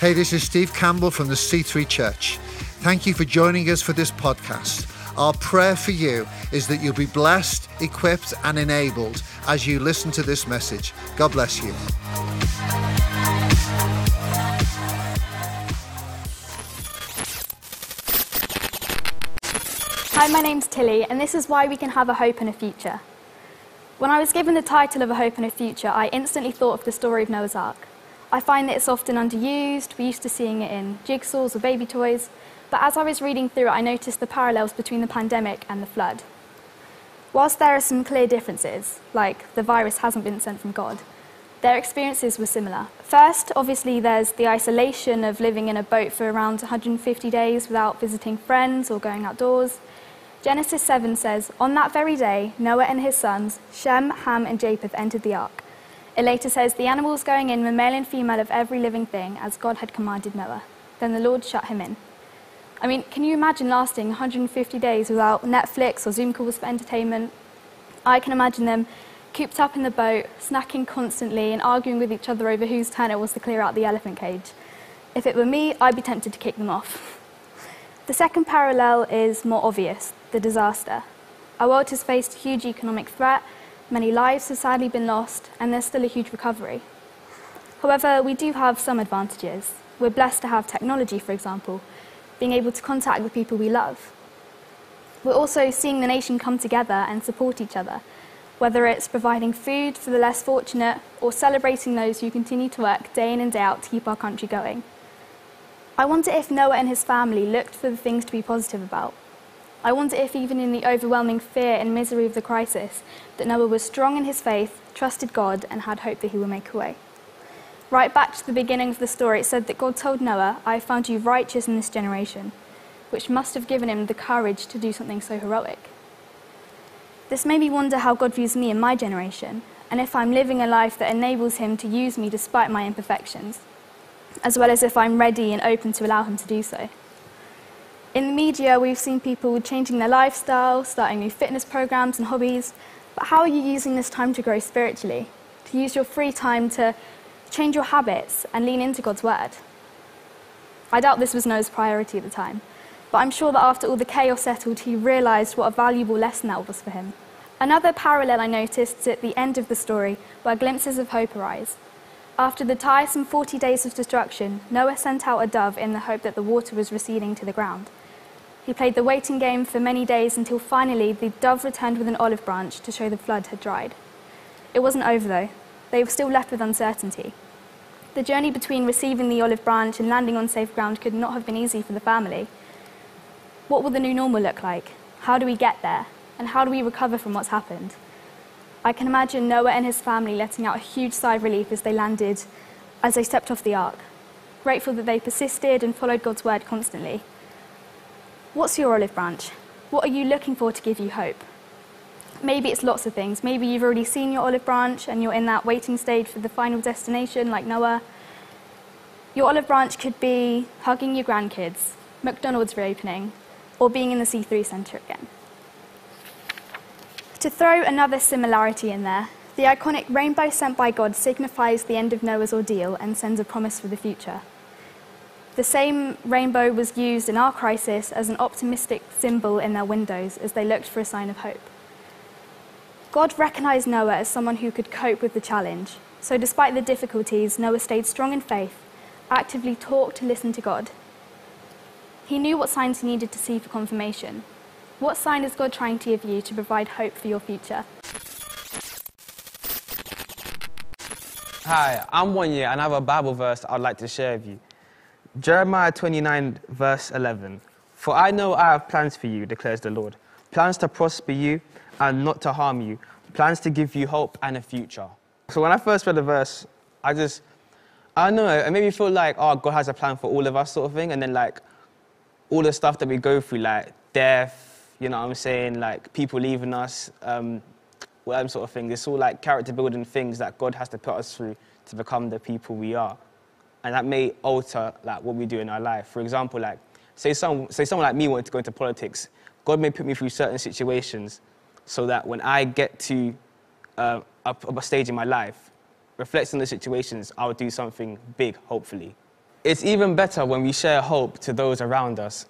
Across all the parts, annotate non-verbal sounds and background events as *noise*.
Hey, this is Steve Campbell from the C3 Church. Thank you for joining us for this podcast. Our prayer for you is that you'll be blessed, equipped, and enabled as you listen to this message. God bless you. Hi, my name's Tilly, and this is why we can have a hope and a future. When I was given the title of A Hope and a Future, I instantly thought of the story of Noah's Ark. I find that it's often underused, we're used to seeing it in jigsaws or baby toys, but as I was reading through it, I noticed the parallels between the pandemic and the flood. Whilst there are some clear differences, like the virus hasn't been sent from God, their experiences were similar. First, obviously, there's the isolation of living in a boat for around 150 days without visiting friends or going outdoors. Genesis 7 says, On that very day, Noah and his sons, Shem, Ham, and Japheth, entered the ark. It later says, The animals going in were male and female of every living thing, as God had commanded Noah. Then the Lord shut him in. I mean, can you imagine lasting 150 days without Netflix or Zoom calls for entertainment? I can imagine them cooped up in the boat, snacking constantly, and arguing with each other over whose turn it was to clear out the elephant cage. If it were me, I'd be tempted to kick them off. *laughs* The second parallel is more obvious the disaster. Our world has faced huge economic threat, many lives have sadly been lost, and there's still a huge recovery. However, we do have some advantages. We're blessed to have technology, for example, being able to contact the people we love. We're also seeing the nation come together and support each other, whether it's providing food for the less fortunate or celebrating those who continue to work day in and day out to keep our country going. I wonder if Noah and his family looked for the things to be positive about. I wonder if, even in the overwhelming fear and misery of the crisis, that Noah was strong in his faith, trusted God, and had hope that he would make a way. Right back to the beginning of the story, it said that God told Noah, I have found you righteous in this generation, which must have given him the courage to do something so heroic. This made me wonder how God views me in my generation, and if I'm living a life that enables him to use me despite my imperfections as well as if I'm ready and open to allow him to do so. In the media, we've seen people changing their lifestyle, starting new fitness programs and hobbies, but how are you using this time to grow spiritually? To use your free time to change your habits and lean into God's word? I doubt this was Noah's priority at the time, but I'm sure that after all the chaos settled, he realised what a valuable lesson that was for him. Another parallel I noticed at the end of the story, where glimpses of hope arise. After the tiresome 40 days of destruction, Noah sent out a dove in the hope that the water was receding to the ground. He played the waiting game for many days until finally the dove returned with an olive branch to show the flood had dried. It wasn't over though. They were still left with uncertainty. The journey between receiving the olive branch and landing on safe ground could not have been easy for the family. What will the new normal look like? How do we get there? And how do we recover from what's happened? I can imagine Noah and his family letting out a huge sigh of relief as they landed, as they stepped off the ark, grateful that they persisted and followed God's word constantly. What's your olive branch? What are you looking for to give you hope? Maybe it's lots of things. Maybe you've already seen your olive branch and you're in that waiting stage for the final destination, like Noah. Your olive branch could be hugging your grandkids, McDonald's reopening, or being in the C3 Centre again. To throw another similarity in there, the iconic rainbow sent by God signifies the end of Noah's ordeal and sends a promise for the future. The same rainbow was used in our crisis as an optimistic symbol in their windows as they looked for a sign of hope. God recognized Noah as someone who could cope with the challenge. So, despite the difficulties, Noah stayed strong in faith, actively talked to listen to God. He knew what signs he needed to see for confirmation, what sign is God trying to give you to provide hope for your future? Hi, I'm Wanya and I have a Bible verse I'd like to share with you. Jeremiah 29, verse 11. For I know I have plans for you, declares the Lord. Plans to prosper you and not to harm you. Plans to give you hope and a future. So when I first read the verse, I just, I don't know, it made me feel like, oh, God has a plan for all of us, sort of thing. And then, like, all the stuff that we go through, like death, you know what I'm saying? Like people leaving us, um, all sort of thing. It's all like character building things that God has to put us through to become the people we are. And that may alter like what we do in our life. For example, like say, some, say someone like me wanted to go into politics. God may put me through certain situations so that when I get to uh, a, stage in my life, reflecting the situations, I'll do something big, hopefully. It's even better when we share hope to those around us.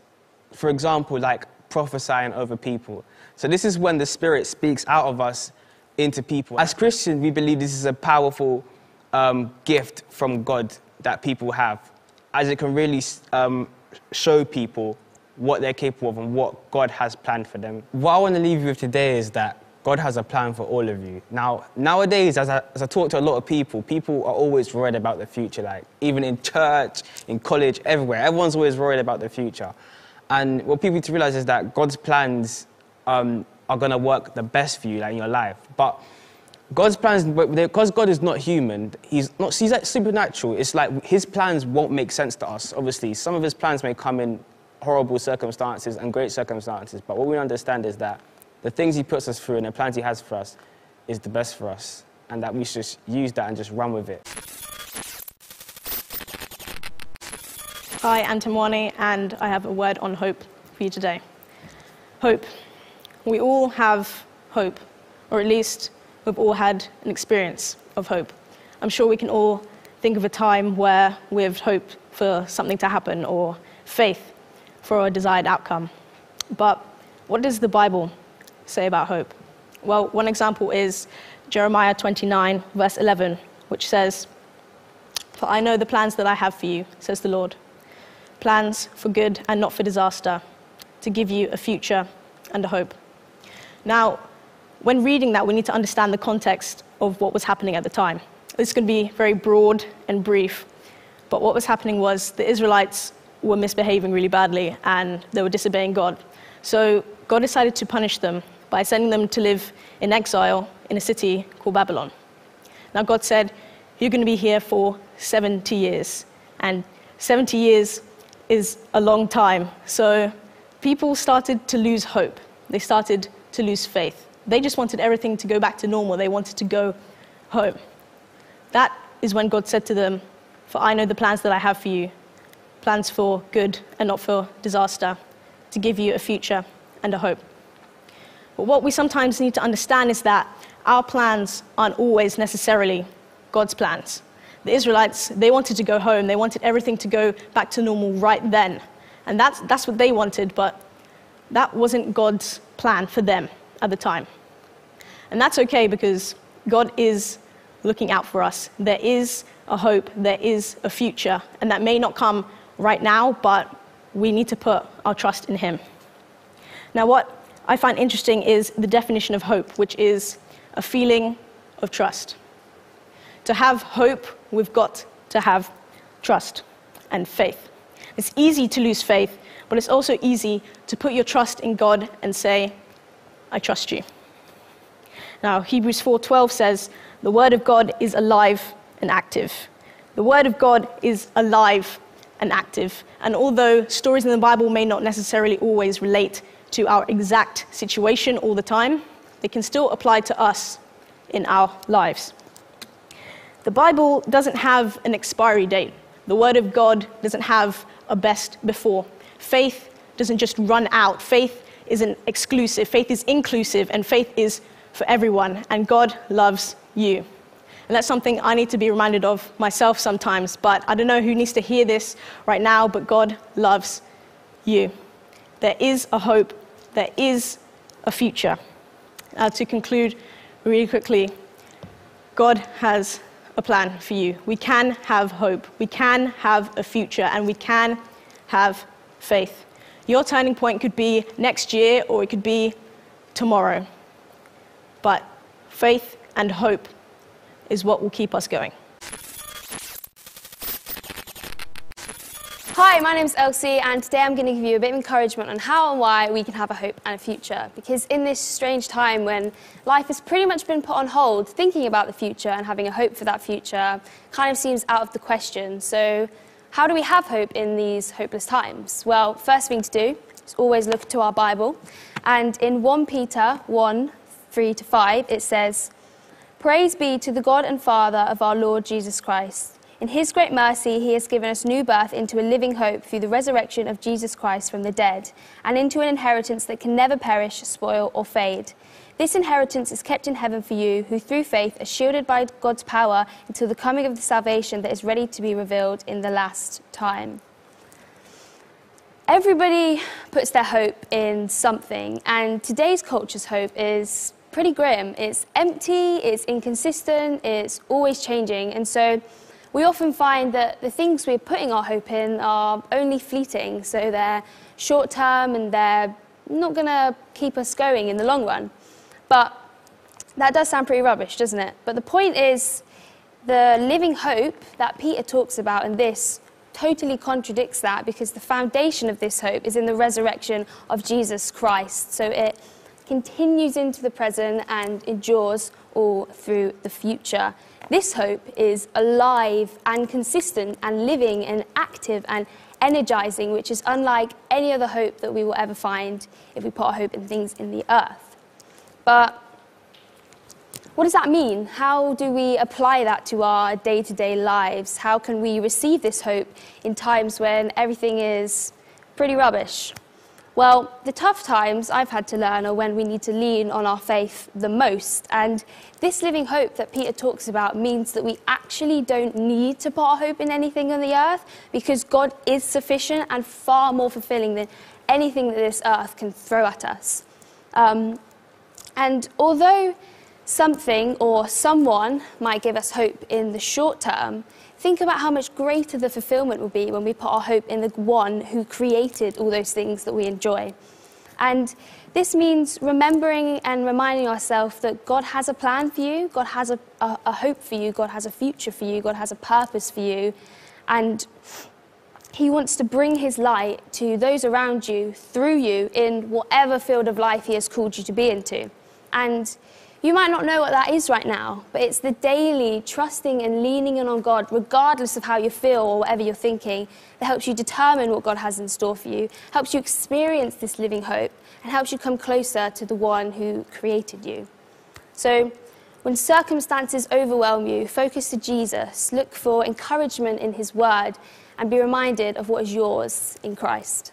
For example, like prophesying over people. So, this is when the Spirit speaks out of us into people. As Christians, we believe this is a powerful um, gift from God that people have, as it can really um, show people what they're capable of and what God has planned for them. What I want to leave you with today is that God has a plan for all of you. Now, nowadays, as I, as I talk to a lot of people, people are always worried about the future, like even in church, in college, everywhere. Everyone's always worried about the future. And what people need to realize is that God's plans um, are going to work the best for you, like in your life. But God's plans, because God is not human, he's not, he's like supernatural. It's like his plans won't make sense to us, obviously. Some of his plans may come in horrible circumstances and great circumstances, but what we understand is that the things he puts us through and the plans he has for us is the best for us, and that we should use that and just run with it. Hi, I'm and I have a word on hope for you today. Hope. We all have hope, or at least we've all had an experience of hope. I'm sure we can all think of a time where we've hoped for something to happen or faith for a desired outcome. But what does the Bible say about hope? Well, one example is Jeremiah 29, verse 11, which says, For I know the plans that I have for you, says the Lord plans for good and not for disaster, to give you a future and a hope. Now, when reading that, we need to understand the context of what was happening at the time. This is going to be very broad and brief, but what was happening was the Israelites were misbehaving really badly and they were disobeying God. So God decided to punish them by sending them to live in exile in a city called Babylon. Now, God said, You're going to be here for 70 years. And 70 years is a long time. So people started to lose hope. They started to lose faith. They just wanted everything to go back to normal. They wanted to go home. That is when God said to them, For I know the plans that I have for you plans for good and not for disaster, to give you a future and a hope. But what we sometimes need to understand is that our plans aren't always necessarily God's plans. The Israelites, they wanted to go home. They wanted everything to go back to normal right then. And that's, that's what they wanted, but that wasn't God's plan for them at the time. And that's okay because God is looking out for us. There is a hope, there is a future, and that may not come right now, but we need to put our trust in Him. Now, what I find interesting is the definition of hope, which is a feeling of trust. To have hope, we've got to have trust and faith. It's easy to lose faith, but it's also easy to put your trust in God and say, I trust you. Now, Hebrews 4:12 says, "The word of God is alive and active." The word of God is alive and active. And although stories in the Bible may not necessarily always relate to our exact situation all the time, they can still apply to us in our lives. The Bible doesn't have an expiry date. The Word of God doesn't have a best before. Faith doesn't just run out. Faith isn't exclusive. Faith is inclusive, and faith is for everyone. And God loves you. And that's something I need to be reminded of myself sometimes. But I don't know who needs to hear this right now, but God loves you. There is a hope, there is a future. Now, to conclude really quickly, God has a plan for you. We can have hope, we can have a future, and we can have faith. Your turning point could be next year or it could be tomorrow. But faith and hope is what will keep us going. Hi, my name's Elsie, and today I'm going to give you a bit of encouragement on how and why we can have a hope and a future. Because in this strange time when life has pretty much been put on hold, thinking about the future and having a hope for that future kind of seems out of the question. So, how do we have hope in these hopeless times? Well, first thing to do is always look to our Bible. And in 1 Peter 1 3 to 5, it says, Praise be to the God and Father of our Lord Jesus Christ. In his great mercy, he has given us new birth into a living hope through the resurrection of Jesus Christ from the dead, and into an inheritance that can never perish, spoil, or fade. This inheritance is kept in heaven for you, who through faith are shielded by God's power until the coming of the salvation that is ready to be revealed in the last time. Everybody puts their hope in something, and today's culture's hope is pretty grim. It's empty, it's inconsistent, it's always changing, and so we often find that the things we're putting our hope in are only fleeting, so they're short term and they're not going to keep us going in the long run. But that does sound pretty rubbish, doesn't it? But the point is, the living hope that Peter talks about in this totally contradicts that because the foundation of this hope is in the resurrection of Jesus Christ. So it continues into the present and endures all through the future. This hope is alive and consistent and living and active and energizing, which is unlike any other hope that we will ever find if we put our hope in things in the earth. But what does that mean? How do we apply that to our day to day lives? How can we receive this hope in times when everything is pretty rubbish? Well, the tough times I've had to learn are when we need to lean on our faith the most. And this living hope that Peter talks about means that we actually don't need to put our hope in anything on the earth because God is sufficient and far more fulfilling than anything that this earth can throw at us. Um, and although something or someone might give us hope in the short term, think about how much greater the fulfillment will be when we put our hope in the one who created all those things that we enjoy. And this means remembering and reminding ourselves that God has a plan for you, God has a, a, a, hope for you, God has a future for you, God has a purpose for you, and He wants to bring His light to those around you through you in whatever field of life He has called you to be into. And you might not know what that is right now, but it's the daily trusting and leaning in on God, regardless of how you feel or whatever you're thinking, that helps you determine what God has in store for you, helps you experience this living hope, and helps you come closer to the one who created you. So, when circumstances overwhelm you, focus to Jesus, look for encouragement in His Word, and be reminded of what is yours in Christ.